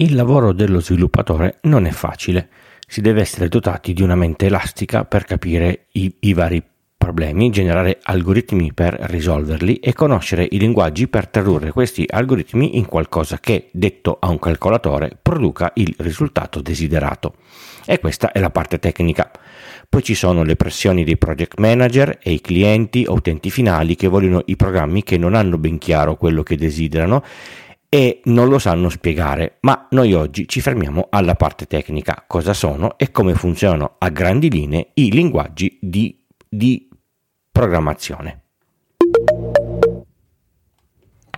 Il lavoro dello sviluppatore non è facile, si deve essere dotati di una mente elastica per capire i, i vari problemi, generare algoritmi per risolverli e conoscere i linguaggi per tradurre questi algoritmi in qualcosa che, detto a un calcolatore, produca il risultato desiderato. E questa è la parte tecnica. Poi ci sono le pressioni dei project manager e i clienti o utenti finali che vogliono i programmi che non hanno ben chiaro quello che desiderano e non lo sanno spiegare, ma noi oggi ci fermiamo alla parte tecnica, cosa sono e come funzionano a grandi linee i linguaggi di, di programmazione.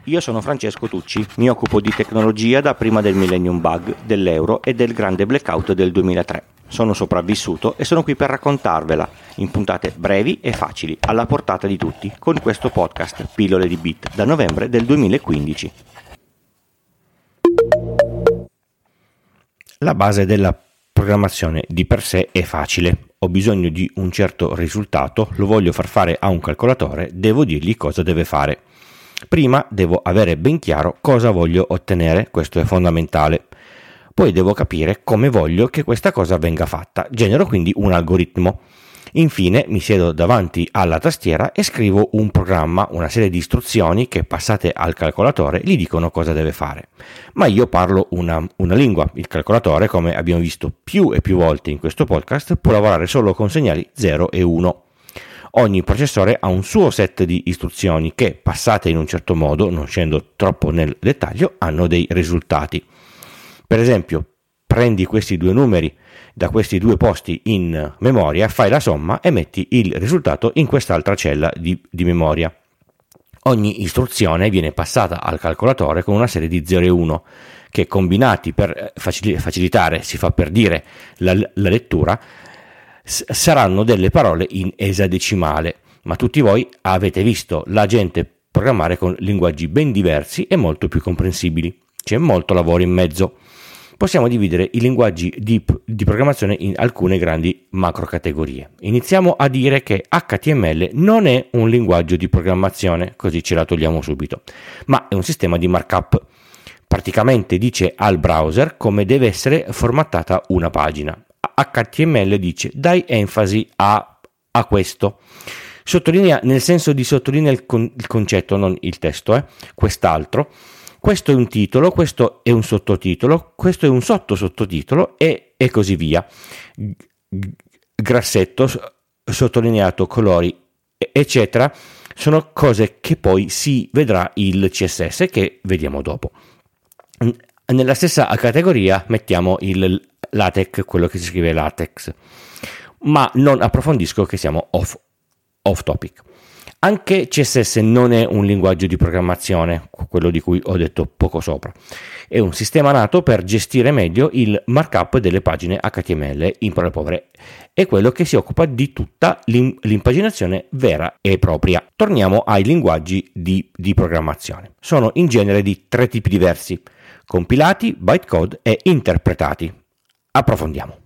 Io sono Francesco Tucci, mi occupo di tecnologia da prima del Millennium Bug, dell'euro e del grande blackout del 2003. Sono sopravvissuto e sono qui per raccontarvela in puntate brevi e facili, alla portata di tutti, con questo podcast Pillole di Bit da novembre del 2015. La base della programmazione di per sé è facile. Ho bisogno di un certo risultato, lo voglio far fare a un calcolatore, devo dirgli cosa deve fare. Prima devo avere ben chiaro cosa voglio ottenere, questo è fondamentale. Poi devo capire come voglio che questa cosa venga fatta. Genero quindi un algoritmo. Infine mi siedo davanti alla tastiera e scrivo un programma, una serie di istruzioni che passate al calcolatore gli dicono cosa deve fare. Ma io parlo una, una lingua, il calcolatore come abbiamo visto più e più volte in questo podcast può lavorare solo con segnali 0 e 1. Ogni processore ha un suo set di istruzioni che, passate in un certo modo, non scendo troppo nel dettaglio, hanno dei risultati. Per esempio, prendi questi due numeri da questi due posti in memoria, fai la somma e metti il risultato in quest'altra cella di, di memoria. Ogni istruzione viene passata al calcolatore con una serie di 0 e 1 che combinati per eh, facilitare, si fa per dire, la, la lettura, s- saranno delle parole in esadecimale. Ma tutti voi avete visto la gente programmare con linguaggi ben diversi e molto più comprensibili. C'è molto lavoro in mezzo possiamo dividere i linguaggi di, di, programmazione in alcune grandi macro categorie. Iniziamo a dire che HTML non è un linguaggio di programmazione, così ce la togliamo subito, ma è un sistema di markup. Praticamente dice al browser come deve essere formattata una pagina. HTML dice dai enfasi a, a questo. Sottolinea nel senso di sottolinea il, con, il concetto, non il testo, eh? quest'altro questo è un titolo, questo è un sottotitolo, questo è un sottosottotitolo e, e così via. Grassetto, sottolineato, colori, eccetera, sono cose che poi si vedrà il CSS che vediamo dopo. Nella stessa categoria mettiamo il LaTeX, quello che si scrive LaTeX, ma non approfondisco che siamo off, off topic. Anche CSS non è un linguaggio di programmazione, quello di cui ho detto poco sopra. È un sistema nato per gestire meglio il markup delle pagine HTML in parole povere. È quello che si occupa di tutta l'impaginazione vera e propria. Torniamo ai linguaggi di, di programmazione. Sono in genere di tre tipi diversi: compilati, bytecode e interpretati. Approfondiamo.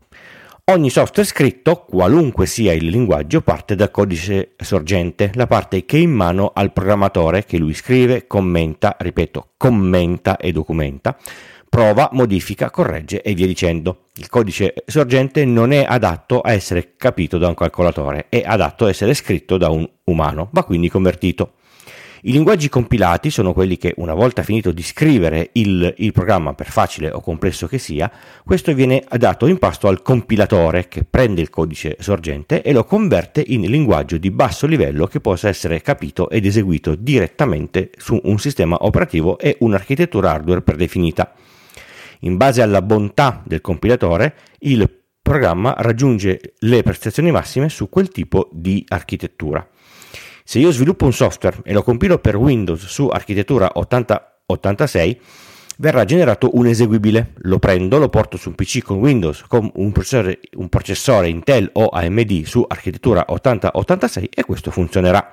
Ogni software scritto, qualunque sia il linguaggio, parte dal codice sorgente, la parte che è in mano al programmatore che lui scrive, commenta, ripeto, commenta e documenta, prova, modifica, corregge e via dicendo. Il codice sorgente non è adatto a essere capito da un calcolatore, è adatto a essere scritto da un umano, va quindi convertito. I linguaggi compilati sono quelli che una volta finito di scrivere il, il, programma, per facile o complesso che sia, questo viene dato in pasto al compilatore che prende il codice sorgente e lo converte in linguaggio di basso livello che possa essere capito ed eseguito direttamente su un sistema operativo e un'architettura hardware predefinita. In base alla bontà del compilatore, il programma raggiunge le prestazioni massime su quel tipo di architettura. Se io sviluppo un software e lo compilo per Windows su architettura 8086, verrà generato un eseguibile. Lo prendo, lo porto su un PC con Windows con un processore, un processore Intel o AMD su architettura 8086 e questo funzionerà.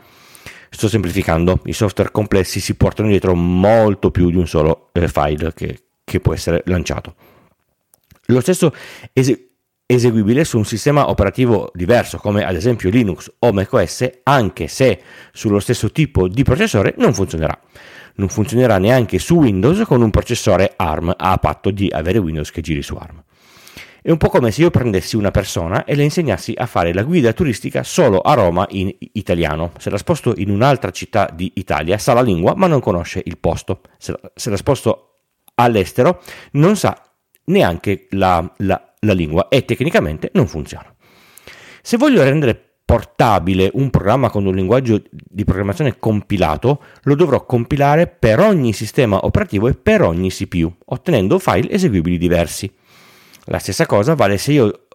Sto semplificando, i software complessi si portano dietro molto più di un solo eh, file che, che, può essere lanciato. Lo stesso eseguibile eseguibile su un sistema operativo diverso come ad esempio Linux o macOS anche se sullo stesso tipo di processore non funzionerà. Non funzionerà neanche su Windows con un processore ARM a patto di avere Windows che giri su ARM. È un po' come se io prendessi una persona e le insegnassi a fare la guida turistica solo a Roma in italiano. Se la sposto in un'altra città d'Italia sa la lingua ma non conosce il posto. Se la, se la sposto all'estero non sa neanche la, la, la lingua e tecnicamente non funziona. Se voglio rendere portabile un programma con un linguaggio di programmazione compilato, lo dovrò compilare per ogni sistema operativo e per ogni CPU, ottenendo file eseguibili diversi. La stessa cosa vale se io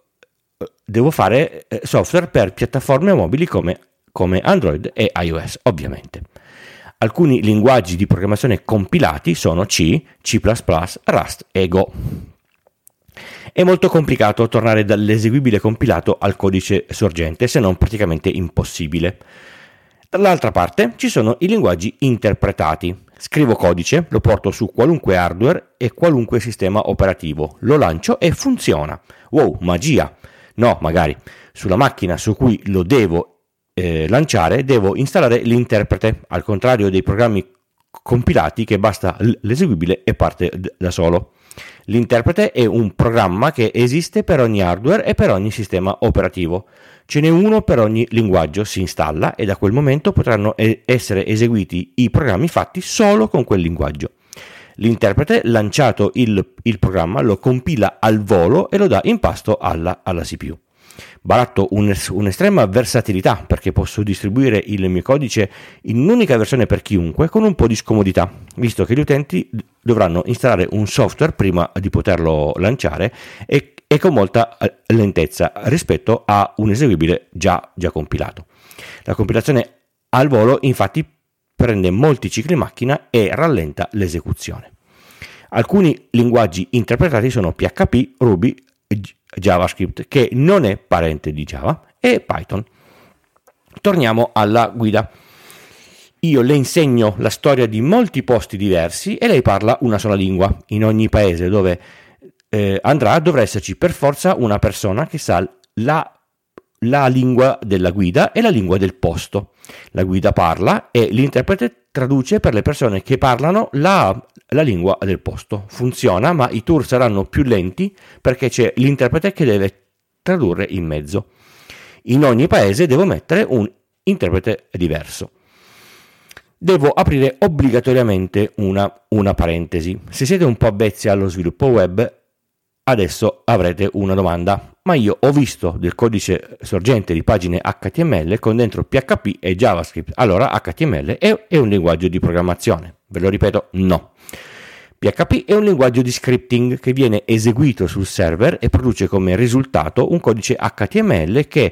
eh, devo fare eh, software per piattaforme mobili come, come Android e iOS, ovviamente. Alcuni linguaggi di programmazione compilati sono C, C++, Rust e Go. È molto complicato tornare dall'eseguibile compilato al codice sorgente, se non praticamente impossibile. Dall'altra parte ci sono i linguaggi interpretati. Scrivo codice, lo porto su qualunque hardware e qualunque sistema operativo, lo lancio e funziona. Wow, magia! No, magari. Sulla macchina su cui lo devo eh, lanciare devo installare l'interprete, al contrario dei programmi compilati che basta l'eseguibile e parte da solo. L'interprete è un programma che esiste per ogni hardware e per ogni sistema operativo. Ce n'è uno per ogni linguaggio, si installa e da quel momento potranno essere eseguiti i programmi fatti solo con quel linguaggio. L'interprete, lanciato il, il programma, lo compila al volo e lo dà in pasto alla, alla CPU baratto un, un'estrema versatilità perché posso distribuire il mio codice in un'unica versione per chiunque con un po' di scomodità, visto che gli utenti dovranno installare un software prima di poterlo lanciare e, e con molta eh, lentezza rispetto a un eseguibile già, già compilato. La compilazione al volo infatti prende molti cicli macchina e rallenta l'esecuzione. Alcuni linguaggi interpretati sono PHP, Ruby, JavaScript che non è parente di Java e Python. Torniamo alla guida. Io le insegno la storia di molti posti diversi e lei parla una sola lingua. In ogni paese dove eh, andrà dovrà esserci per forza una persona che sa la, la lingua della guida e la lingua del posto. La guida parla e l'interprete traduce per le persone che parlano la, la lingua del posto. Funziona, ma i tour saranno più lenti perché c'è l'interprete che deve tradurre in mezzo. In ogni paese devo mettere un interprete diverso. Devo aprire obbligatoriamente una, una parentesi. Se siete un po' avvezzi allo sviluppo web, adesso avrete una domanda. Ma io ho visto del codice sorgente di pagine HTML con dentro PHP e JavaScript. Allora HTML è, è un linguaggio di programmazione. Ve lo ripeto, no. PHP è un linguaggio di scripting che viene eseguito sul server e produce come risultato un codice HTML che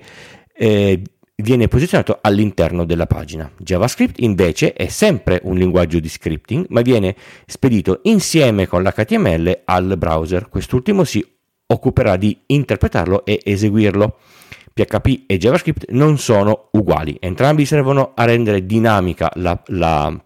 eh, viene posizionato all'interno della pagina. JavaScript invece è sempre un linguaggio di scripting, ma viene spedito insieme con l'HTML al browser. Quest'ultimo si occuperà di interpretarlo e eseguirlo. PHP e JavaScript non sono uguali, entrambi servono a rendere dinamica la, la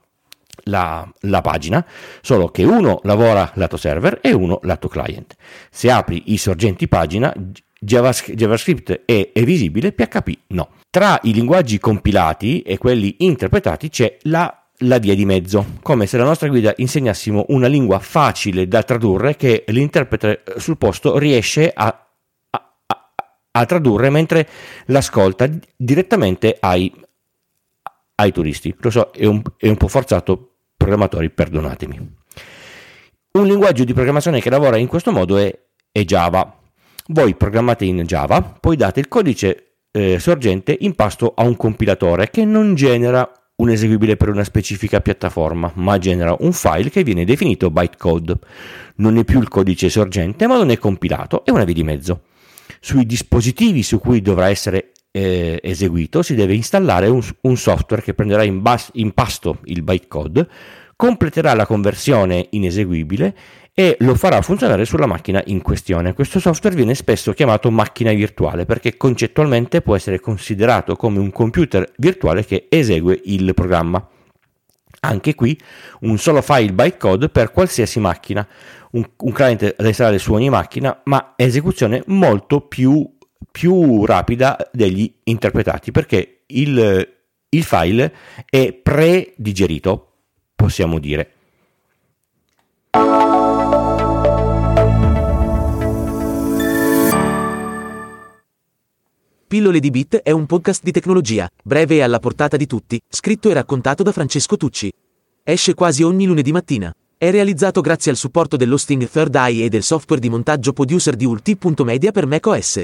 la, la, pagina, solo che uno lavora lato server e uno lato client. Se apri i sorgenti pagina, JavaScript è, è visibile, PHP no. Tra i linguaggi compilati e quelli interpretati c'è la la via di mezzo, come se la nostra guida insegnassimo una lingua facile da tradurre che l'interprete sul posto riesce a, a, a, a tradurre mentre l'ascolta direttamente ai, ai turisti. Lo so, è un, è un po' forzato, programmatori, perdonatemi. Un linguaggio di programmazione che lavora in questo modo è, è Java. Voi programmate in Java, poi date il codice eh, sorgente in pasto a un compilatore che non genera un eseguibile per una specifica piattaforma, ma genera un file che viene definito bytecode. Non è più il codice sorgente, ma non è compilato, è una via di mezzo. Sui dispositivi su cui dovrà essere eh, eseguito si deve installare un, un software che prenderà in, bas- in pasto il bytecode, completerà la conversione in eseguibile e lo farà funzionare sulla macchina in questione. Questo software viene spesso chiamato macchina virtuale perché concettualmente può essere considerato come un computer virtuale che esegue il programma. Anche qui un solo file bytecode per qualsiasi macchina, un, un client installare su ogni macchina, ma esecuzione molto più, più rapida degli interpretati perché il, il file è predigerito possiamo dire. Pillole di Bit è un podcast di tecnologia, breve e alla portata di tutti, scritto e raccontato da Francesco Tucci. Esce quasi ogni lunedì mattina. È realizzato grazie al supporto dell'hosting Third Eye e del software di montaggio producer di ulti.media per macOS.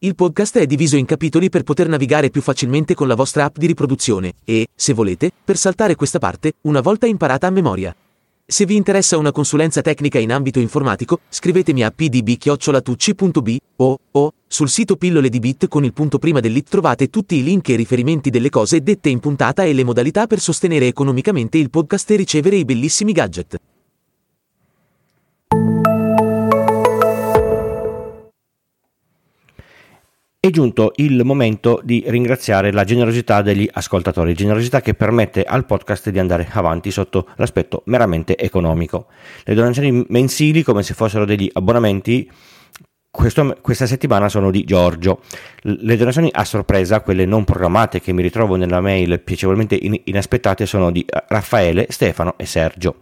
Il podcast è diviso in capitoli per poter navigare più facilmente con la vostra app di riproduzione e, se volete, per saltare questa parte, una volta imparata a memoria. Se vi interessa una consulenza tecnica in ambito informatico, scrivetemi a pdb-tucci.b o, o sul sito Pillole di Bit con il punto prima dell'it trovate tutti i link e riferimenti delle cose dette in puntata e le modalità per sostenere economicamente il podcast e ricevere i bellissimi gadget. È giunto il momento di ringraziare la generosità degli ascoltatori, generosità che permette al podcast di andare avanti sotto l'aspetto meramente economico. Le donazioni mensili, come se fossero degli abbonamenti, questo, questa settimana sono di Giorgio. Le donazioni a sorpresa, quelle non programmate che mi ritrovo nella mail piacevolmente inaspettate, sono di Raffaele, Stefano e Sergio.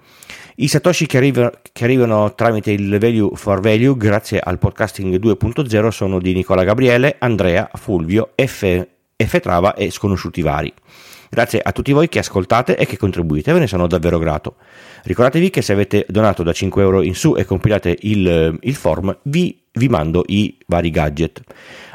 I satoshi che arrivano, che arrivano, tramite il value for value grazie al podcasting 2.0 sono di Nicola Gabriele, Andrea, Fulvio, F, Trava e sconosciuti vari. Grazie a tutti voi che ascoltate e che contribuite, ve ne sono davvero grato. Ricordatevi che se avete donato da 5 euro in su e compilate il, il form, vi, vi mando i vari gadget.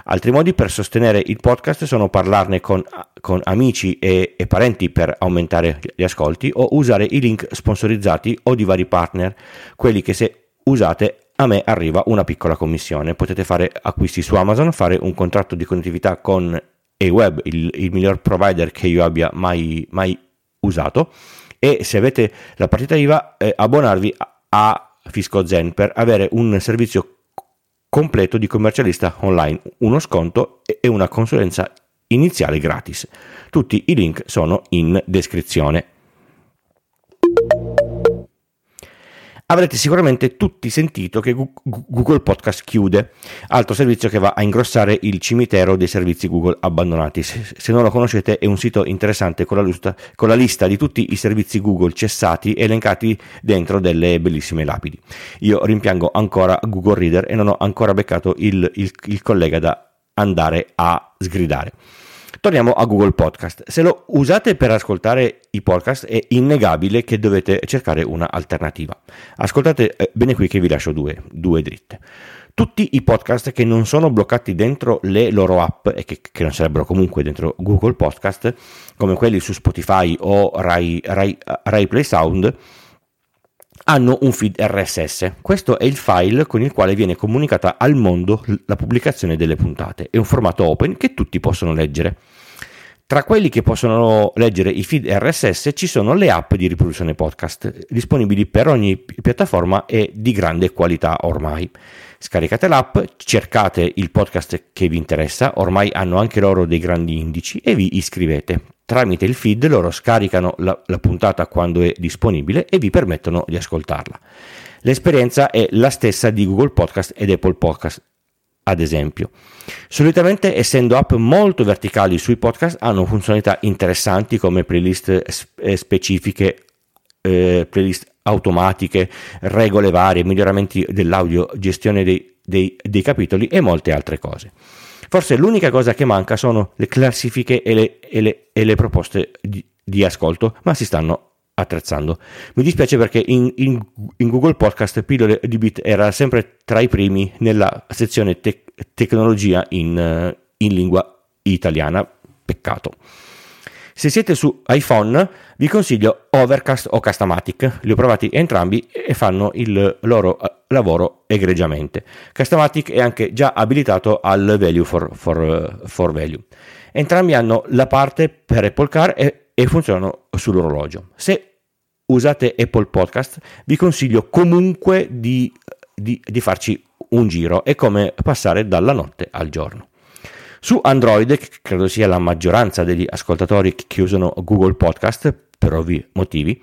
Altri modi per sostenere il podcast sono parlarne con, con amici e, e, parenti per aumentare gli ascolti o usare i link sponsorizzati o di vari partner, quelli che se usate a me arriva una piccola commissione. Potete fare acquisti su Amazon, fare un contratto di connettività con AWeb, il, il miglior provider che io abbia mai, mai usato e se avete la partita IVA eh, abbonarvi a, a Fisco Zen per avere un servizio completo di commercialista online, uno sconto e una consulenza iniziale gratis. Tutti i link sono in descrizione. Avrete sicuramente tutti sentito che Google Podcast chiude, altro servizio che va a ingrossare il cimitero dei servizi Google abbandonati. Se non lo conoscete è un sito interessante con la, lista, con la lista di tutti i servizi Google cessati elencati dentro delle bellissime lapidi. Io rimpiango ancora Google Reader e non ho ancora beccato il, il, il collega da andare a sgridare. Torniamo a Google Podcast. Se lo usate per ascoltare i podcast è innegabile che dovete cercare una alternativa. Ascoltate eh, bene qui che vi lascio due, due dritte. Tutti i podcast che non sono bloccati dentro le loro app e che, che non sarebbero comunque dentro Google Podcast, come quelli su Spotify o Rai, Rai, Rai Play Sound, hanno un feed RSS. Questo è il file con il quale viene comunicata al mondo la pubblicazione delle puntate. È un formato open che tutti possono leggere. Tra quelli che possono leggere i feed RSS ci sono le app di riproduzione podcast, disponibili per ogni piattaforma e di grande qualità ormai. Scaricate l'app, cercate il podcast che vi interessa, ormai hanno anche loro dei grandi indici e vi iscrivete. Tramite il feed loro scaricano la, la puntata quando è disponibile e vi permettono di ascoltarla. L'esperienza è la stessa di Google Podcast ed Apple Podcast ad esempio. Solitamente, essendo app molto verticali sui podcast, hanno funzionalità interessanti come playlist eh, specifiche, eh, playlist automatiche, regole varie, miglioramenti dell'audio, gestione dei, dei, dei, capitoli e molte altre cose. Forse l'unica cosa che manca sono le classifiche e le, e le, e le proposte di, di ascolto, ma si stanno attrezzando. Mi dispiace perché in, in, in, Google Podcast Pillole di Bit era sempre tra i primi nella sezione te- tecnologia in, in lingua italiana. Peccato. Se siete su iPhone vi consiglio Overcast o Castamatic, li ho provati entrambi e fanno il loro eh, lavoro egregiamente. Castamatic è anche già abilitato al value for, for, for value. Entrambi hanno la parte per Apple Car e e funzionano sull'orologio. Se usate Apple Podcast, vi consiglio comunque di, di, di farci un giro. È come passare dalla notte al giorno. Su Android, che credo sia la maggioranza degli ascoltatori che usano Google Podcast per ovvi motivi,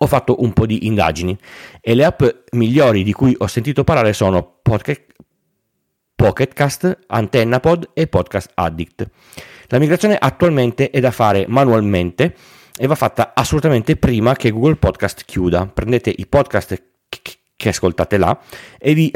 ho fatto un po' di indagini e le app migliori di cui ho sentito parlare sono Pocket, Pocketcast, AntennaPod e Podcast Addict. La migrazione attualmente è da fare manualmente e va fatta assolutamente prima che Google Podcast chiuda. Prendete i podcast che ascoltate là e vi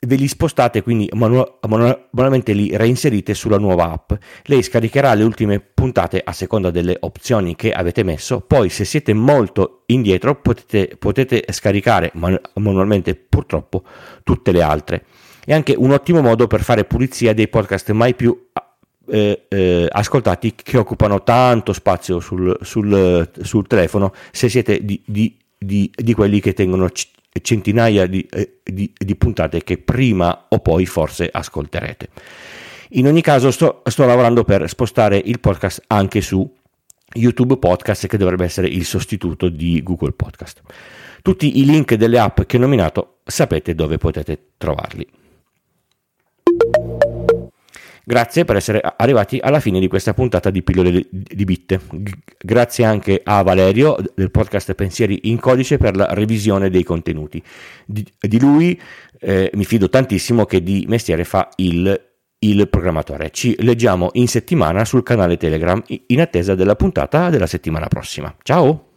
ve li spostate quindi manu- manualmente li reinserite sulla nuova app. Lei scaricherà le ultime puntate a seconda delle opzioni che avete messo, poi se siete molto indietro potete, potete scaricare man- manualmente purtroppo tutte le altre. È anche un ottimo modo per fare pulizia dei podcast mai più eh, eh, ascoltati che occupano tanto spazio sul, sul, sul telefono se siete di, di, di, di quelli che tengono centinaia di, eh, di, puntate che prima o poi forse ascolterete. In ogni caso sto, sto lavorando per spostare il podcast anche su YouTube Podcast che dovrebbe essere il sostituto di Google Podcast. Tutti i link delle app che ho nominato sapete dove potete trovarli. Grazie per essere arrivati alla fine di questa puntata di pillole di bit. Grazie anche a Valerio del podcast Pensieri in codice per la revisione dei contenuti. Di, di lui eh, mi fido tantissimo che di mestiere fa il, il programmatore. Ci leggiamo in settimana sul canale Telegram in attesa della puntata della settimana prossima. Ciao!